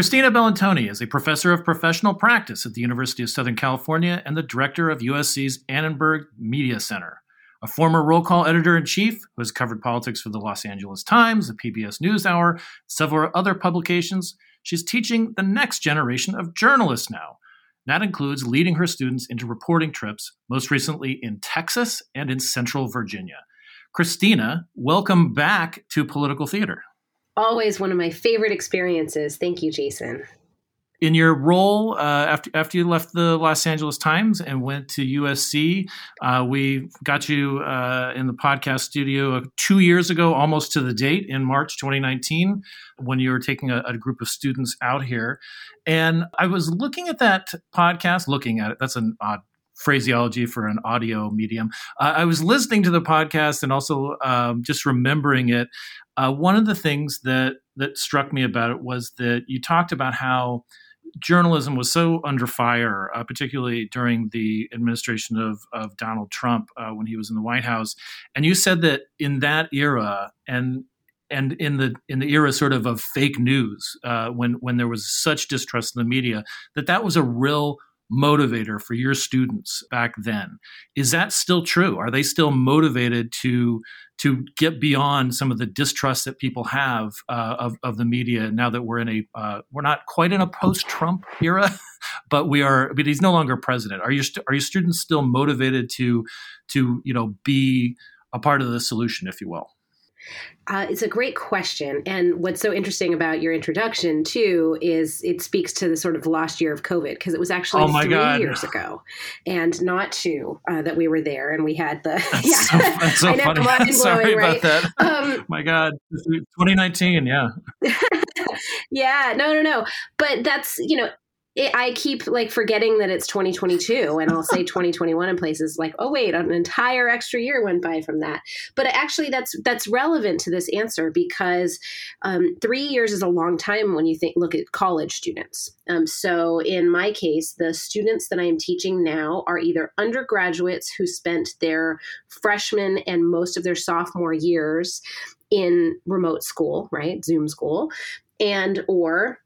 Christina Bellantoni is a professor of professional practice at the University of Southern California and the director of USC's Annenberg Media Center. A former roll call editor in chief who has covered politics for the Los Angeles Times, the PBS NewsHour, several other publications, she's teaching the next generation of journalists now. That includes leading her students into reporting trips, most recently in Texas and in Central Virginia. Christina, welcome back to Political Theater always one of my favorite experiences. Thank you, Jason. In your role uh, after after you left the Los Angeles Times and went to USC, uh, we got you uh, in the podcast studio two years ago, almost to the date, in March 2019, when you were taking a, a group of students out here. And I was looking at that podcast, looking at it. That's an odd phraseology for an audio medium. Uh, I was listening to the podcast and also um, just remembering it. Uh, one of the things that that struck me about it was that you talked about how journalism was so under fire, uh, particularly during the administration of, of Donald Trump uh, when he was in the White House. And you said that in that era, and and in the in the era sort of of fake news, uh, when when there was such distrust in the media, that that was a real motivator for your students back then. Is that still true? Are they still motivated to to get beyond some of the distrust that people have uh, of, of the media now that we're in a uh, we're not quite in a post-Trump era, but we are. But he's no longer president. Are you are your students still motivated to to you know be a part of the solution, if you will? Uh, it's a great question. And what's so interesting about your introduction, too, is it speaks to the sort of lost year of COVID because it was actually oh three God. years ago and not two uh, that we were there and we had the. That's yeah. So, that's so I know, funny. Mind Sorry blowing, about that. Um, My God. 2019, yeah. yeah, no, no, no. But that's, you know, it, I keep like forgetting that it's 2022 and I'll say 2021 in places like, oh wait, an entire extra year went by from that. But actually, that's that's relevant to this answer because um, three years is a long time when you think look at college students. Um, so in my case, the students that I am teaching now are either undergraduates who spent their freshman and most of their sophomore years in remote school, right, Zoom school, and or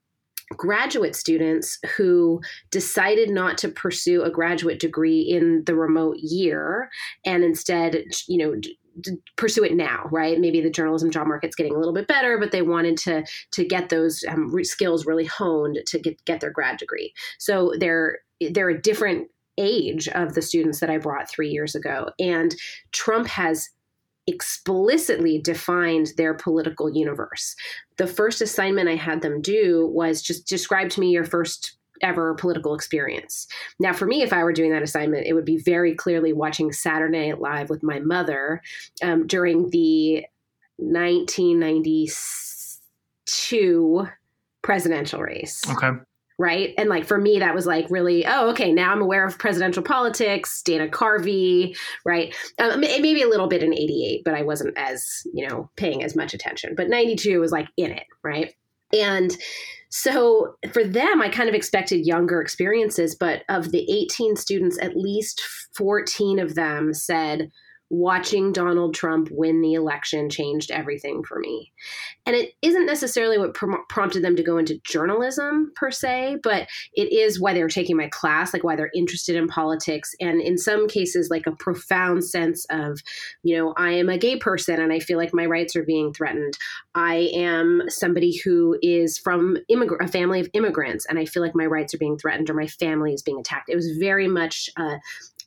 graduate students who decided not to pursue a graduate degree in the remote year and instead you know pursue it now right? Maybe the journalism job market's getting a little bit better but they wanted to to get those um, skills really honed to get get their grad degree. So they're they're a different age of the students that I brought 3 years ago. And Trump has explicitly defined their political universe. The first assignment I had them do was just describe to me your first ever political experience. Now, for me, if I were doing that assignment, it would be very clearly watching Saturday Night Live with my mother um, during the 1992 presidential race. Okay right? And like for me, that was like really, oh, okay, now I'm aware of presidential politics, Dana Carvey, right? Um, maybe a little bit in 88, but I wasn't as, you know, paying as much attention. But 92 was like in it, right? And so for them, I kind of expected younger experiences, but of the 18 students, at least 14 of them said, watching Donald Trump win the election changed everything for me. And it isn't necessarily what pr- prompted them to go into journalism per se, but it is why they're taking my class, like why they're interested in politics. And in some cases, like a profound sense of, you know, I am a gay person and I feel like my rights are being threatened. I am somebody who is from immig- a family of immigrants and I feel like my rights are being threatened or my family is being attacked. It was very much uh,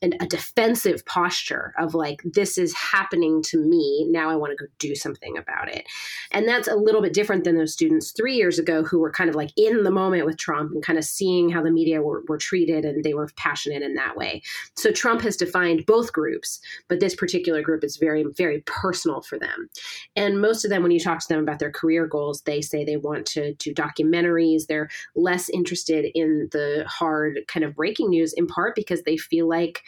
an, a defensive posture of like this is happening to me now i want to go do something about it. And that's a little bit different than those students three years ago who were kind of like in the moment with trump and kind of seeing how the media were, were treated and they were passionate in that way. So trump has defined both groups but this particular group is very very personal for them. And most of them when you talk to them about their career goals they say they want to do documentaries. They're less interested in the hard kind of breaking news in part because they feel like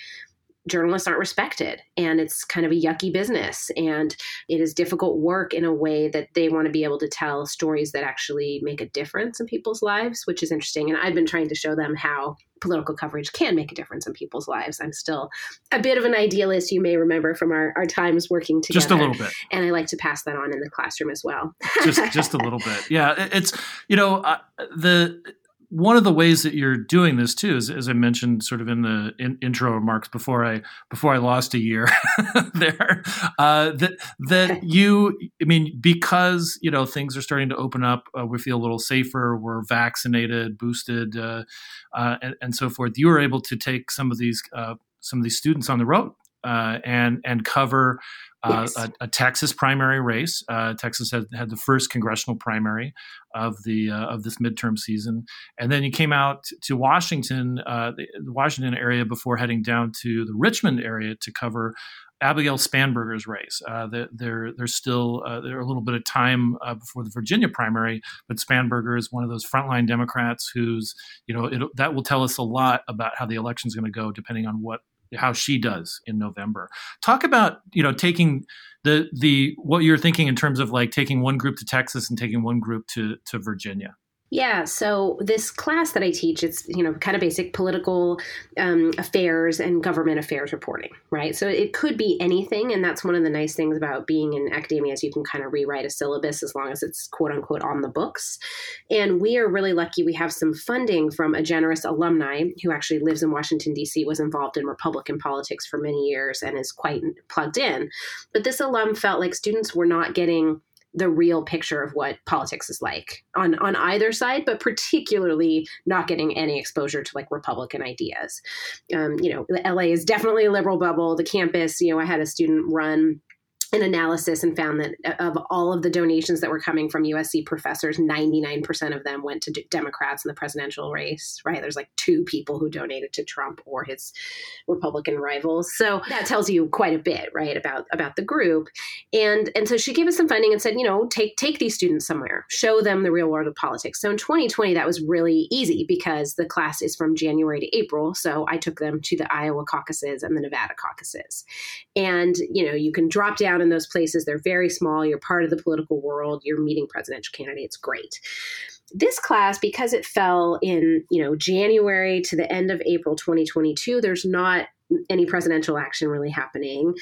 journalists aren't respected and it's kind of a yucky business and it is difficult work in a way that they want to be able to tell stories that actually make a difference in people's lives which is interesting and i've been trying to show them how political coverage can make a difference in people's lives. I'm still a bit of an idealist you may remember from our, our times working together just a little bit. and i like to pass that on in the classroom as well. Just just a little bit. Yeah it's you know uh, the one of the ways that you're doing this too is, as I mentioned, sort of in the in, intro remarks before I before I lost a year there, uh, that that you, I mean, because you know things are starting to open up, uh, we feel a little safer, we're vaccinated, boosted, uh, uh and, and, so forth. You were able to take some of these uh, some of these students on the road uh, and and cover uh, yes. a, a, Texas primary race. Uh, Texas had, had the first congressional primary of the uh, of this midterm season, and then you came out to Washington, uh, the, the, Washington area, before heading down to the Richmond area to cover. Abigail Spanberger's race. Uh, there, there's still uh, there a little bit of time before the Virginia primary, but Spanberger is one of those frontline Democrats who's, you know, it, that will tell us a lot about how the election is going to go, depending on what how she does in November. Talk about you know taking the the what you're thinking in terms of like taking one group to Texas and taking one group to to Virginia. Yeah, so this class that I teach, it's you know kind of basic political um, affairs and government affairs reporting, right? So it could be anything, and that's one of the nice things about being in academia is you can kind of rewrite a syllabus as long as it's quote unquote on the books. And we are really lucky; we have some funding from a generous alumni who actually lives in Washington D.C., was involved in Republican politics for many years, and is quite plugged in. But this alum felt like students were not getting the real picture of what politics is like on on either side, but particularly not getting any exposure to like Republican ideas. Um, you know, LA is definitely a liberal bubble. The campus, you know, I had a student run an analysis and found that uh, of all of the donations that were coming from USC professors, 99% of them went to Democrats in the presidential race, right? There's like two people who donated to Trump or his Republican rivals. So that tells you quite a bit, right, about about the group. And and so she gave us some funding and said, you know, take take these students somewhere, show them the real world of politics. So in 2020 that was really easy because the class is from January to April, so I took them to the Iowa caucuses and the Nevada caucuses. And, you know, you can drop down in those places. They're very small. You're part of the political world. You're meeting presidential candidates. Great. This class, because it fell in, you know, January to the end of April 2022, there's not any presidential action really happening.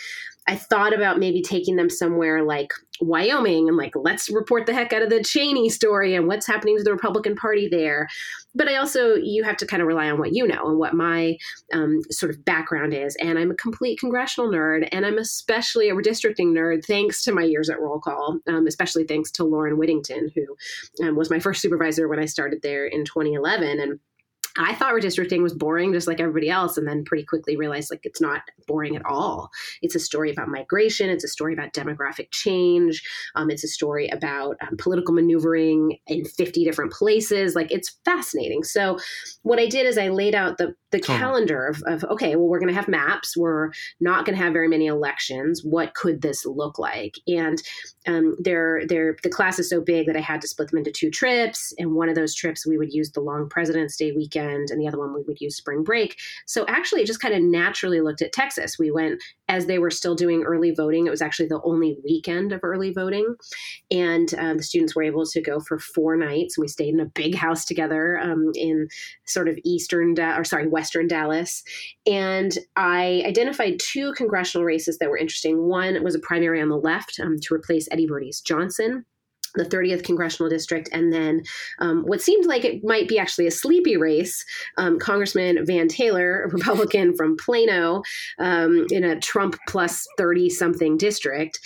I thought about maybe taking them somewhere like Wyoming and like, let's report the heck out of the Cheney story and what's happening to the Republican Party there. But I also, you have to kind of rely on what you know and what my um, sort of background is. And I'm a complete congressional nerd and I'm especially a redistricting nerd thanks to my years at Roll Call, um, especially thanks to Lauren Whittington, who um, was my first supervisor when I started there in 2011. And I thought redistricting was boring, just like everybody else, and then pretty quickly realized like it's not boring at all. It's a story about migration. It's a story about demographic change. Um, it's a story about um, political maneuvering in 50 different places. Like it's fascinating. So, what I did is I laid out the the calendar of, of okay, well, we're going to have maps. We're not going to have very many elections. What could this look like? And um, they're, they're, the class is so big that I had to split them into two trips. And one of those trips, we would use the long President's Day weekend, and the other one, we would use spring break. So actually, it just kind of naturally looked at Texas. We went as they were still doing early voting. It was actually the only weekend of early voting. And um, the students were able to go for four nights. We stayed in a big house together um, in sort of eastern, or sorry, western Dallas. And I identified two congressional races that were interesting. One was a primary on the left um, to replace Eddie Bernice Johnson the 30th congressional district, and then um, what seemed like it might be actually a sleepy race. Um, Congressman Van Taylor, a Republican from Plano, um, in a Trump plus 30 something district,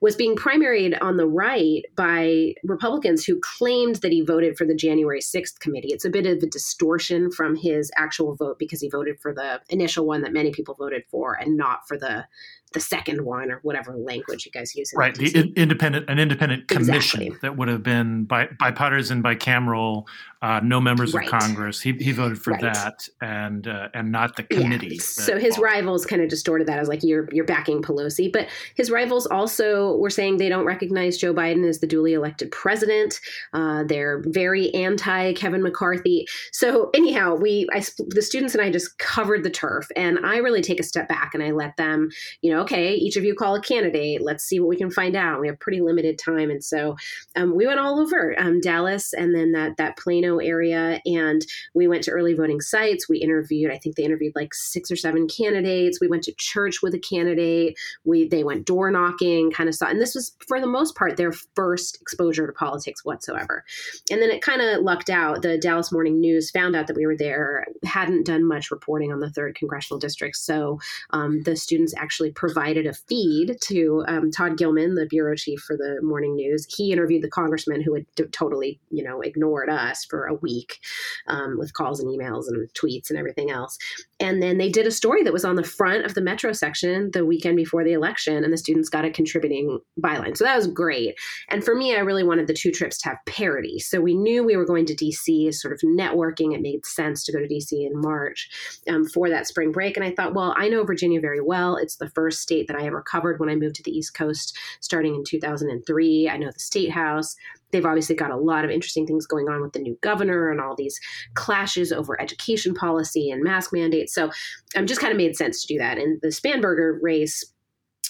was being primaried on the right by Republicans who claimed that he voted for the January 6th committee. It's a bit of a distortion from his actual vote because he voted for the initial one that many people voted for and not for the the second one or whatever language you guys use. right, the in- independent an independent commission exactly. that would have been by bipartisan, bicameral, uh, no members right. of Congress. He, he voted for right. that and uh, and not the committee. Yeah. So his rivals kind of distorted that. I was like, you're you're backing Pelosi, but his rivals also were saying they don't recognize Joe Biden as the duly elected president. Uh, they're very anti Kevin McCarthy. So anyhow, we I, the students and I just covered the turf, and I really take a step back and I let them, you know okay, each of you call a candidate. Let's see what we can find out. We have pretty limited time, and so um, we went all over um, Dallas and then that that Plano area, and we went to early voting sites. We interviewed. I think they interviewed like six or seven candidates. We went to church with a candidate. We they went door knocking, kind of saw, and this was for the most part their first exposure to politics whatsoever. And then it kind of lucked out. The Dallas Morning News found out that we were there, hadn't done much reporting on the third congressional district, so um, the students actually provided a feed to um, Todd Gillman, the bureau chief for the Morning News. He interviewed the congressman who had totally, you know, ignored us for a week um, with calls and emails and tweets and everything else. And then they did a story that was on the front of the metro section the weekend before the election, and the students got a contributing byline. So that was great. And for me, I really wanted the two trips to have parity. So we knew we were going to DC as sort of networking. It made sense to go to DC in March um, for that spring break. And I thought, well, I know Virginia very well. It's the first state that I ever covered when I moved to the East Coast starting in 2003. I know the State House. They've obviously got a lot of interesting things going on with the new governor and all these clashes over education policy and mask mandates. So I'm um, just kind of made sense to do that. And the Spanberger race,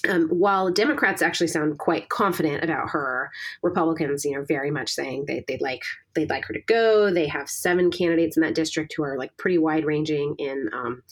um, while Democrats actually sound quite confident about her, Republicans, you know, very much saying they, would like they'd like her to go. They have seven candidates in that district who are like pretty wide ranging in um,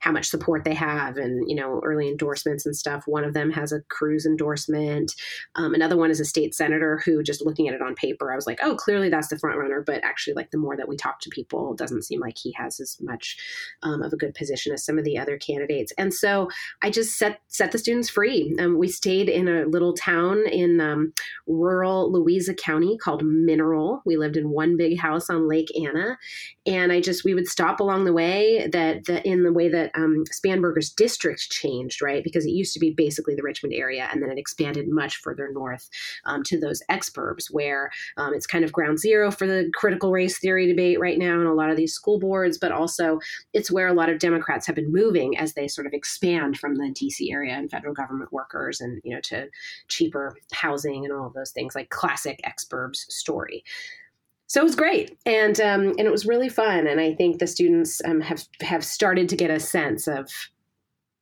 how much support they have and you know early endorsements and stuff. One of them has a Cruz endorsement. Um, another one is a state senator who just looking at it on paper i was like oh clearly that's the front runner but actually like the more that we talk to people doesn't seem like he has as much um, of a good position as some of the other candidates. And so i just set set the students free. Um, we stayed in a little town in um, rural louisa county called mineral. We lived in one big house on lake anna. And i just we would stop along the way that, that in the way that um, Spanberger's district changed, right? Because it used to be basically the Richmond area, and then it expanded much further north um, to those exurbs, where um, it's kind of ground zero for the critical race theory debate right now in a lot of these school boards, but also it's where a lot of Democrats have been moving as they sort of expand from the DC area and federal government workers, and you know to cheaper housing and all of those things, like classic exurbs story so it was great. And um, and it was really fun. And i think the students um, have have started to get a sense of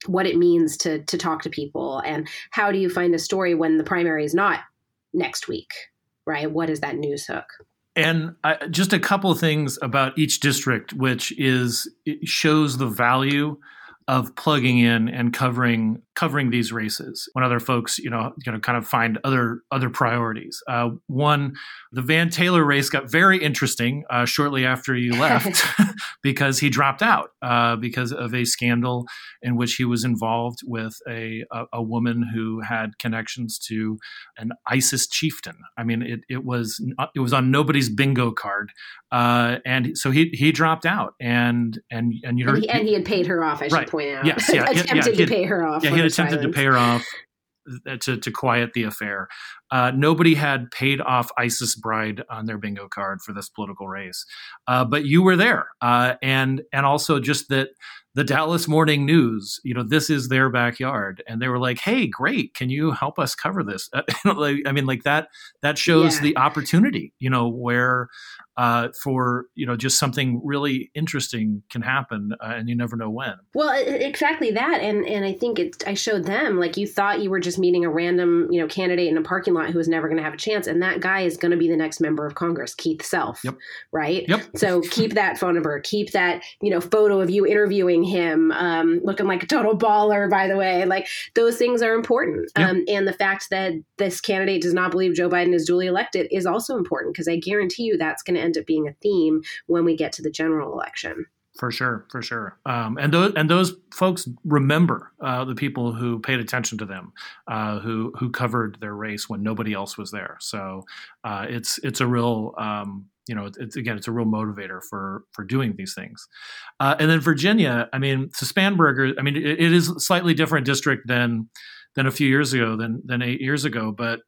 what it means to to talk to people. And how do you find a story when the primary is not next week right? What is that news hook? And I, just a couple of things about each district which is shows the value of plugging in and covering covering these races when other folks you know you know kind of find other other priorities uh, one the van taylor race got very interesting uh, shortly after you left because he dropped out uh, because of a scandal in which he was involved with a, a, a woman who had connections to an isis chieftain i mean it, it was it was on nobody's bingo card uh, and so he he dropped out and and and you know and he, and he had paid her off i should right. point out yes yeah attempted yeah, to pay her off yeah he had attempted silence. to pay her off uh, to, to quiet the affair. Uh, nobody had paid off ISIS bride on their bingo card for this political race, uh, but you were there, uh, and and also just that the Dallas Morning News, you know, this is their backyard, and they were like, "Hey, great, can you help us cover this?" I mean, like that that shows yeah. the opportunity, you know, where uh, for you know just something really interesting can happen, uh, and you never know when. Well, exactly that, and and I think it. I showed them like you thought you were just meeting a random you know candidate in a parking who was never going to have a chance, and that guy is going to be the next member of Congress, Keith Self. Yep. Right. Yep. So keep that phone number. Keep that you know photo of you interviewing him, um, looking like a total baller. By the way, like those things are important, Yep. um, and the fact that this candidate does not believe Joe Biden is duly elected is also important because I guarantee you that's going to end up being a theme when we get to the general election. For sure, for sure, um, and those and those folks remember uh, the people who paid attention to them, uh, who who covered their race when nobody else was there. So uh, it's it's a real um, you know it's again it's a real motivator for for doing these things. Uh, and then Virginia, I mean, Spanberger, I mean, it, it is slightly different district than than a few years ago, than than eight years ago, but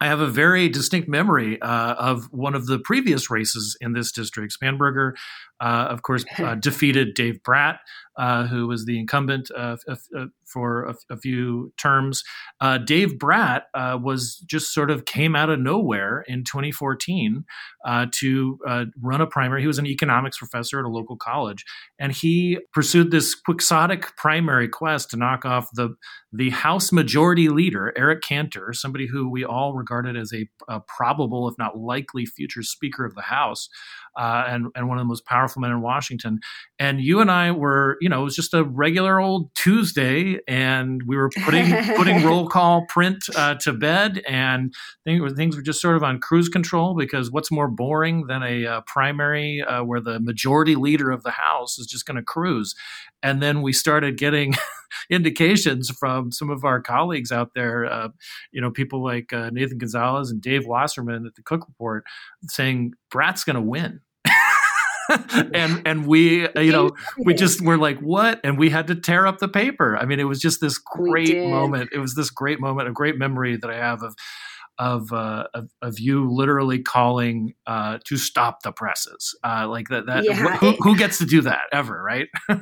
I have a very distinct memory uh, of one of the previous races in this district. Spanberger, uh, of course, uh, defeated Dave Bratt, uh, who was the incumbent uh, f- f- for a, a few terms. Uh, Dave Bratt was just sort of came out of nowhere in 2014 Uh, to uh, run a primary. He was an economics professor at a local college, and he pursued this quixotic primary quest to knock off the the House Majority Leader, Eric Cantor, somebody who we all regarded as a, a probable, if not likely, future Speaker of the House, uh, and and one of the most powerful men in Washington. And you and I were, you know, it was just a regular old Tuesday, and we were putting putting roll call print uh, to bed, and things, things were just sort of on cruise control because what's more boring than a uh, primary uh, where the majority leader of the House is just going to cruise? And then we started getting indications from some of our colleagues out there, uh, you know, people like uh, Nathan Gonzalez and Dave Wasserman at the Cook Report saying Bratt's going to win. and and we uh, you know we just were like what? And we had to tear up the paper. I mean it was just this great moment. It was this great moment a great memory that i have of of uh, of, of, you literally calling uh, to stop the presses, uh, like that. That yeah, who, who, gets to do that ever, right?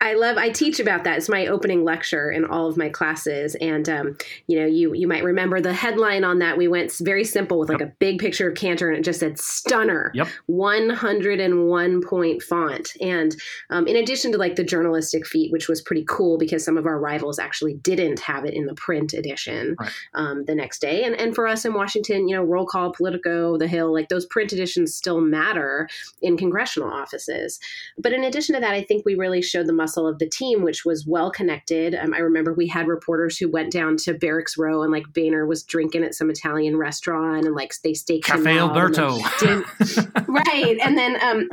I love. I teach about that. It's my opening lecture in all of my classes, and um, you know, you you might remember the headline on that. We went very simple with like yep. a big picture of Cantor, and it just said "Stunner." Yep. One hundred and one point font, and um, in addition to like the journalistic feat, which was pretty cool because some of our rivals actually didn't have it in the print edition right. um, the next day, and and for us in Washington, you know, Roll Call, Politico, The Hill, like those print editions still matter in congressional offices. But in addition to that, I think we really showed the muscle of the team, which was well connected. Um, I remember we had reporters who went down to Barracks Row and like Boehner was drinking at some Italian restaurant and like they staked Cafe Alberto. And right. And then, um,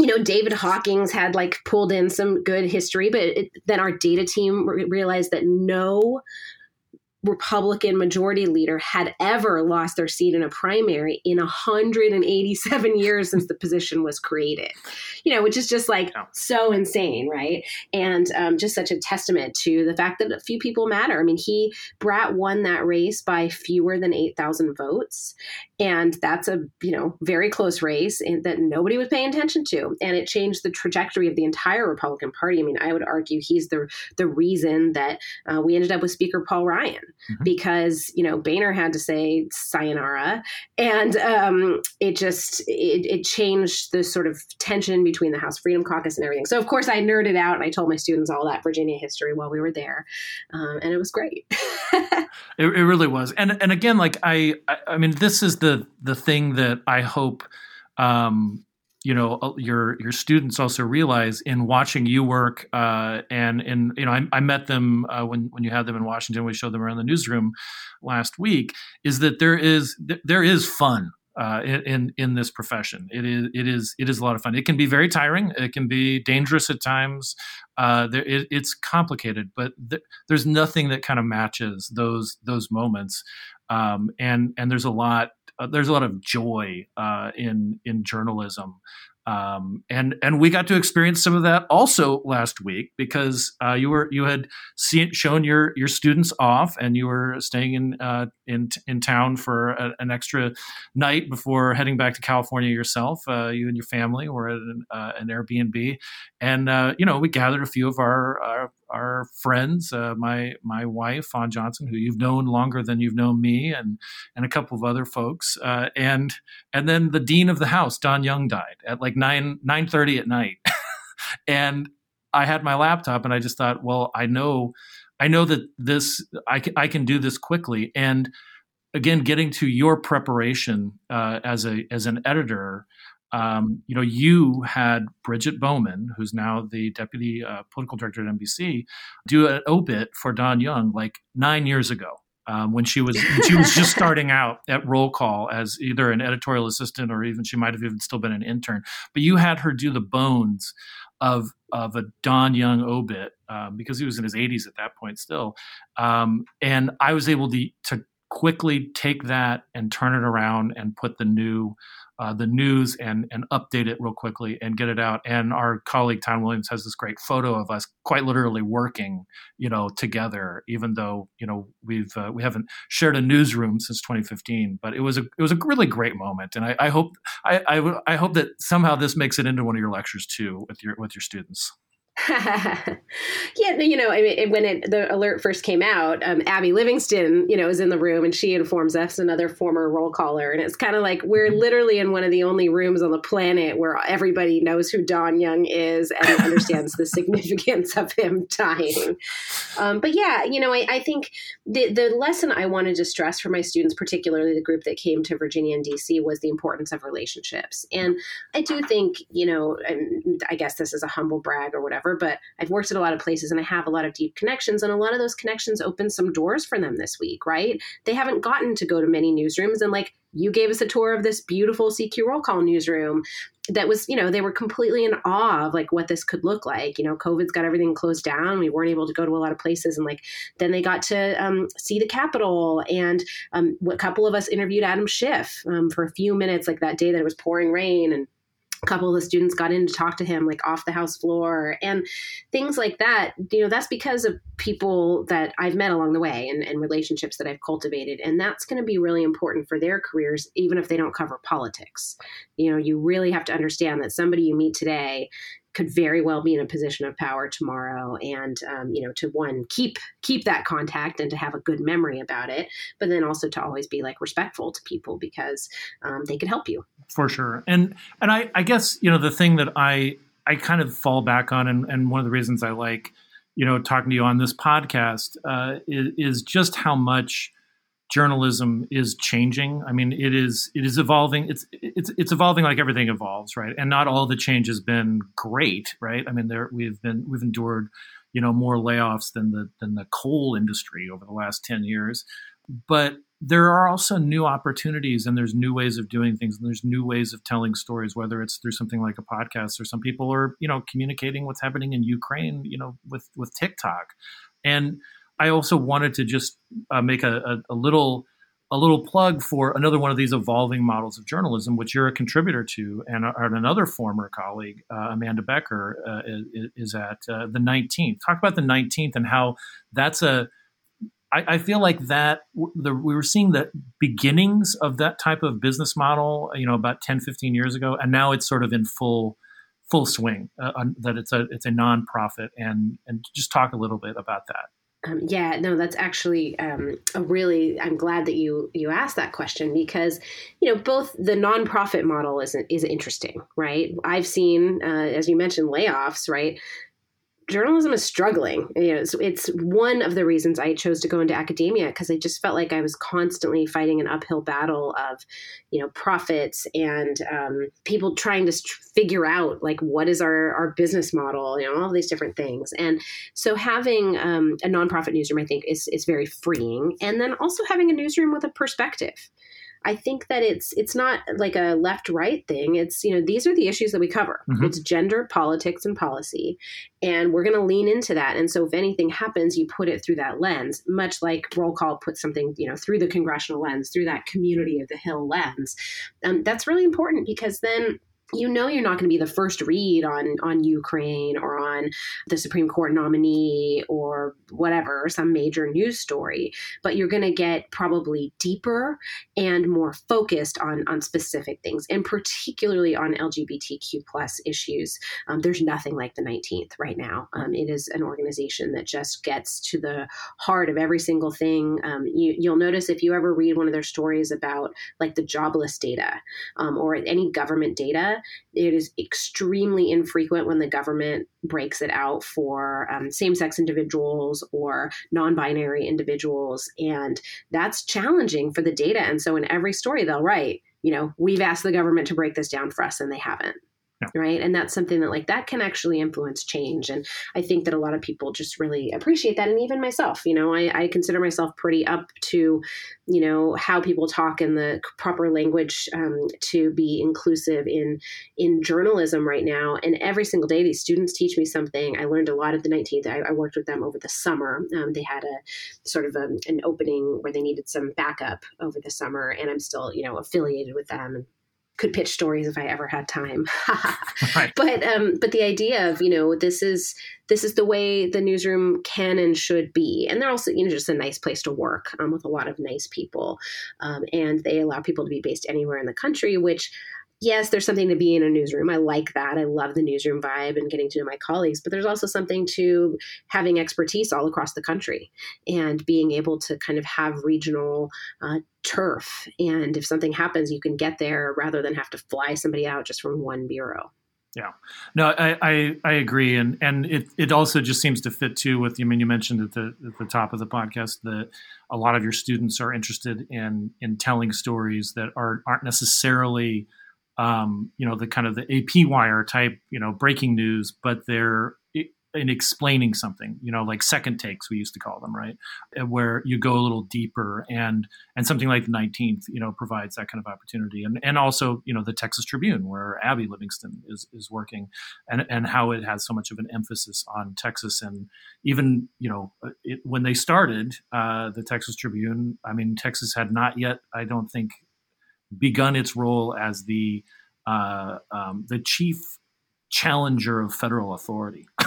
you know, David Hawkings had like pulled in some good history, but it, then our data team re- realized that no Republican majority leader had ever lost their seat in a primary in 187 years since the position was created. You know, which is just like so insane, right? And um, just such a testament to the fact that a few people matter. I mean, he Bratt won that race by fewer than 8,000 votes, and that's a you know very close race and that nobody was paying attention to, and it changed the trajectory of the entire Republican Party. I mean, I would argue he's the the reason that uh, we ended up with Speaker Paul Ryan mm-hmm. because you know Boehner had to say sayonara, and um, it just it, it, changed the sort of tension between the House Freedom Caucus and everything. So of course I nerded out and I told my students all that Virginia history while we were there, um, and it was great. it, it, really was, and and again, like I, I, I mean, this is the the thing that I hope. Um, you know uh, your your students also realize in watching you work uh, and and you know I, I met them uh, when when you had them in Washington we showed them around the newsroom last week is that there is there is fun uh, in in this profession. It is it is it is a lot of fun. It can be very tiring. It can be dangerous at times. Uh, there, it, it's complicated, but th- there's nothing that kind of matches those those moments. Um, and and there's a lot uh, there's a lot of joy uh, in in journalism. Um, and and we got to experience some of that also last week because uh, you were you had seen shown your your students off and you were staying in uh, in in town for a, an extra night before heading back to California yourself. Uh, you and your family were at an, uh, an Airbnb, and uh, you know we gathered a few of our, our our friends, uh, my my wife Fawn Johnson, who you've known longer than you've known me, and and a couple of other folks, uh, and and then the dean of the house, Don Young, died at like nine nine thirty at night, and I had my laptop, and I just thought, well, I know, I know that this I can I can do this quickly, and again, getting to your preparation uh, as a as an editor um, you know, you had Bridget Bowman, who's now the deputy uh, political director at NBC, do an obit for Don Young like nine years ago. Um, when she was when she was just starting out at roll call as either an editorial assistant or even she might have even still been an intern but you had her do the bones of of a don young obit um, because he was in his 80s at that point still um, and i was able to to quickly take that and turn it around and put the new uh, the news and and update it real quickly and get it out. And our colleague Tom Williams has this great photo of us quite literally working, you know, together. Even though you know we've uh, we haven't shared a newsroom since 2015, but it was a it was a really great moment. And I, I hope I, I I hope that somehow this makes it into one of your lectures too with your with your students. yeah, you know, I mean, when it, the alert first came out, um, Abby Livingston, you know, is in the room and she informs us, another former roll caller. And it's kind of like we're mm-hmm. literally in one of the only rooms on the planet where everybody knows who Don Young is and understands the significance of him dying. Um, but yeah, you know, I, I think the, the lesson I wanted to stress for my students, particularly the group that came to Virginia and DC, was the importance of relationships. And I do think, you know, I guess this is a humble brag or whatever whatever, but I've worked at a lot of places and I have a lot of deep connections. And a lot of those connections opened some doors for them this week, right? They haven't gotten to go to many newsrooms. And like you gave us a tour of this beautiful CQ roll call newsroom that was, you know, they were completely in awe of like what this could look like. You know, COVID's got everything closed down. We weren't able to go to a lot of places. And like, then they got to um, see the Capitol. And um, a couple of us interviewed Adam Schiff um, for a few minutes, like that day that it was pouring rain. And couple of the students got in to talk to him like off the house floor and things like that you know that's because of people that i've met along the way and, and relationships that i've cultivated. And that's going to be really important for their careers even if they don't cover politics. You know you really have to understand that somebody you meet today could very well be in a position of power tomorrow and um, you know to one keep keep that contact and to have a good memory about it but then also to always be like respectful to people because um, they could help you. For sure. And and I, I guess you know the thing that i i kind of fall back on and, and one of the reasons i like you know talking to you on this podcast uh, is, is just how much journalism is changing. I mean, it is it is evolving. It's it's it's evolving like everything evolves, right? And not all the change has been great, right? I mean, there we've been we've endured, you know, more layoffs than the than the coal industry over the last ten years, but there are also new opportunities and there's new ways of doing things and there's new ways of telling stories whether it's through something like a podcast or some people are you know communicating what's happening in ukraine you know with with tiktok and I also wanted to just uh, make a, a, a, little a little plug for another one of these evolving models of journalism, which you're a contributor to, and, and another former colleague, uh, Amanda Becker, uh, is, is, at uh, the 19th. Talk about the 19th and how that's a. I, I feel like that the, we were seeing the beginnings of that type of business model, you know, about 10, 15 years ago, and now it's sort of in full full swing. Uh, that it's a it's a nonprofit, and and just talk a little bit about that. Um, yeah, no, that's actually um, a really. I'm glad that you you asked that question because you know both the nonprofit model is is interesting, right? I've seen, uh, as you mentioned, layoffs, right? Journalism is struggling. You know, it's, it's one of the reasons I chose to go into academia because I just felt like I was constantly fighting an uphill battle of, you know, profits and um, people trying to figure out like what is our our business model, you know, all these different things. And so having um, a nonprofit newsroom, I think, is is very freeing. And then also having a newsroom with a perspective. I think that it's it's not like a left right thing. It's you know these are the issues that we cover. Mm-hmm. It's gender, politics, and policy, and we're going to lean into that. And so if anything happens, you put it through that lens, much like roll call put something you know through the congressional lens, through that community of the Hill lens. Um, that's really important because then you know you're not going to be the first read on on Ukraine or on the Supreme Court nominee or whatever some major news story but you're going to get probably deeper and more focused on on specific things and particularly on LGBTQ plus issues. Um, there's nothing like the 19th right now. Um, it is an organization that just gets to the heart of every single thing. Um, you, you'll notice if you ever read one of their stories about like the jobless data um, or any government data it is extremely infrequent when the government breaks it out for um, same sex individuals or non binary individuals. And that's challenging for the data. And so in every story, they'll write, you know, we've asked the government to break this down for us, and they haven't. Yeah. Right. And that's something that like that can actually influence change. And I think that a lot of people just really appreciate that. And even myself, you know, I, I consider myself pretty up to, you know, how people talk in the proper language um, to be inclusive in in journalism right now. And every single day, these students teach me something. I learned a lot at the 19th. I, I worked with them over the summer. Um, they had a sort of a, an opening where they needed some backup over the summer. And I'm still, you know, affiliated with them could pitch stories if I ever had time. right. But um, but the idea of you know this is this is the way the newsroom can and should be, and they're also you know just a nice place to work um, with a lot of nice people, um, and they allow people to be based anywhere in the country, which yes, there's something to be in a newsroom. I like that. I love the newsroom vibe and getting to know my colleagues, but there's also something to having expertise all across the country and being able to kind of have regional uh, turf. And if something happens, you can get there rather than have to fly somebody out just from one bureau. Yeah, no, I, I, I, agree, and and it, it also just seems to fit too with. I mean, you mentioned at the at the top of the podcast that a lot of your students are interested in in telling stories that are aren't necessarily um, you know, the kind of the AP wire type, you know, breaking news, but they're in explaining something, you know, like second takes we used to call them, right? Uh, where you go a little deeper and and something like the 19th, you know, provides that kind of opportunity. And and also, you know, the Texas Tribune where Abby Livingston is is working and and how it has so much of an emphasis on Texas and even, you know, uh, it, when they started uh, the Texas Tribune, I mean, Texas had not yet, I don't think, begun its role as the uh, um, the chief challenger of federal authority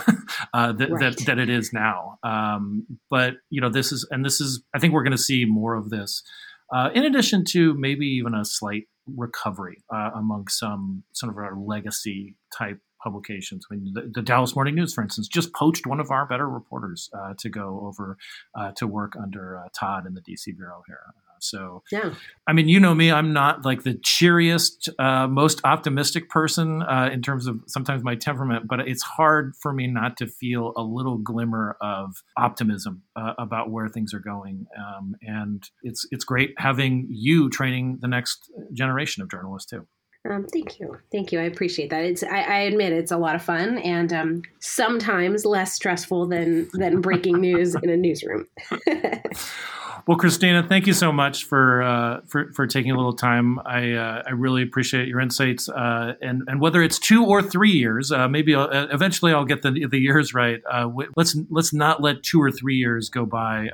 uh, that, right. that, that it is now. Um, but you know, this is and this is. I think we're going to see more of this. Uh, in addition to maybe even a slight recovery uh, among some some of our legacy type publications. I mean, the, the, Dallas Morning News, for instance, just poached one of our better reporters uh, to go over uh, to work under uh, Todd in the DC bureau here. So, yeah. I mean, you know me, I'm not like the cheeriest, uh, most optimistic person uh, in terms of sometimes my temperament, but it's hard for me not to feel a little glimmer of optimism uh, about where things are going. Um, and it's it's great having you training the next generation of journalists too. Um, thank you, thank you. I appreciate that. It's I, I admit it's a lot of fun and um, sometimes less stressful than than breaking news in a newsroom. Well, Christina, thank you so much for uh, for, for taking a little time. I uh, I really appreciate your insights, uh, and and whether it's two or three years, uh, maybe I'll, uh, eventually I'll get the the years right. Uh, let's let's not let two or three years go by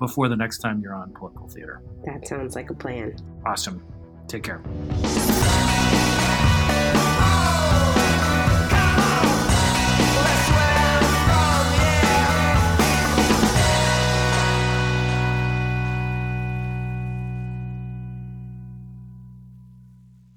before the next time you're on political theater. That sounds like a plan. Awesome. Take care.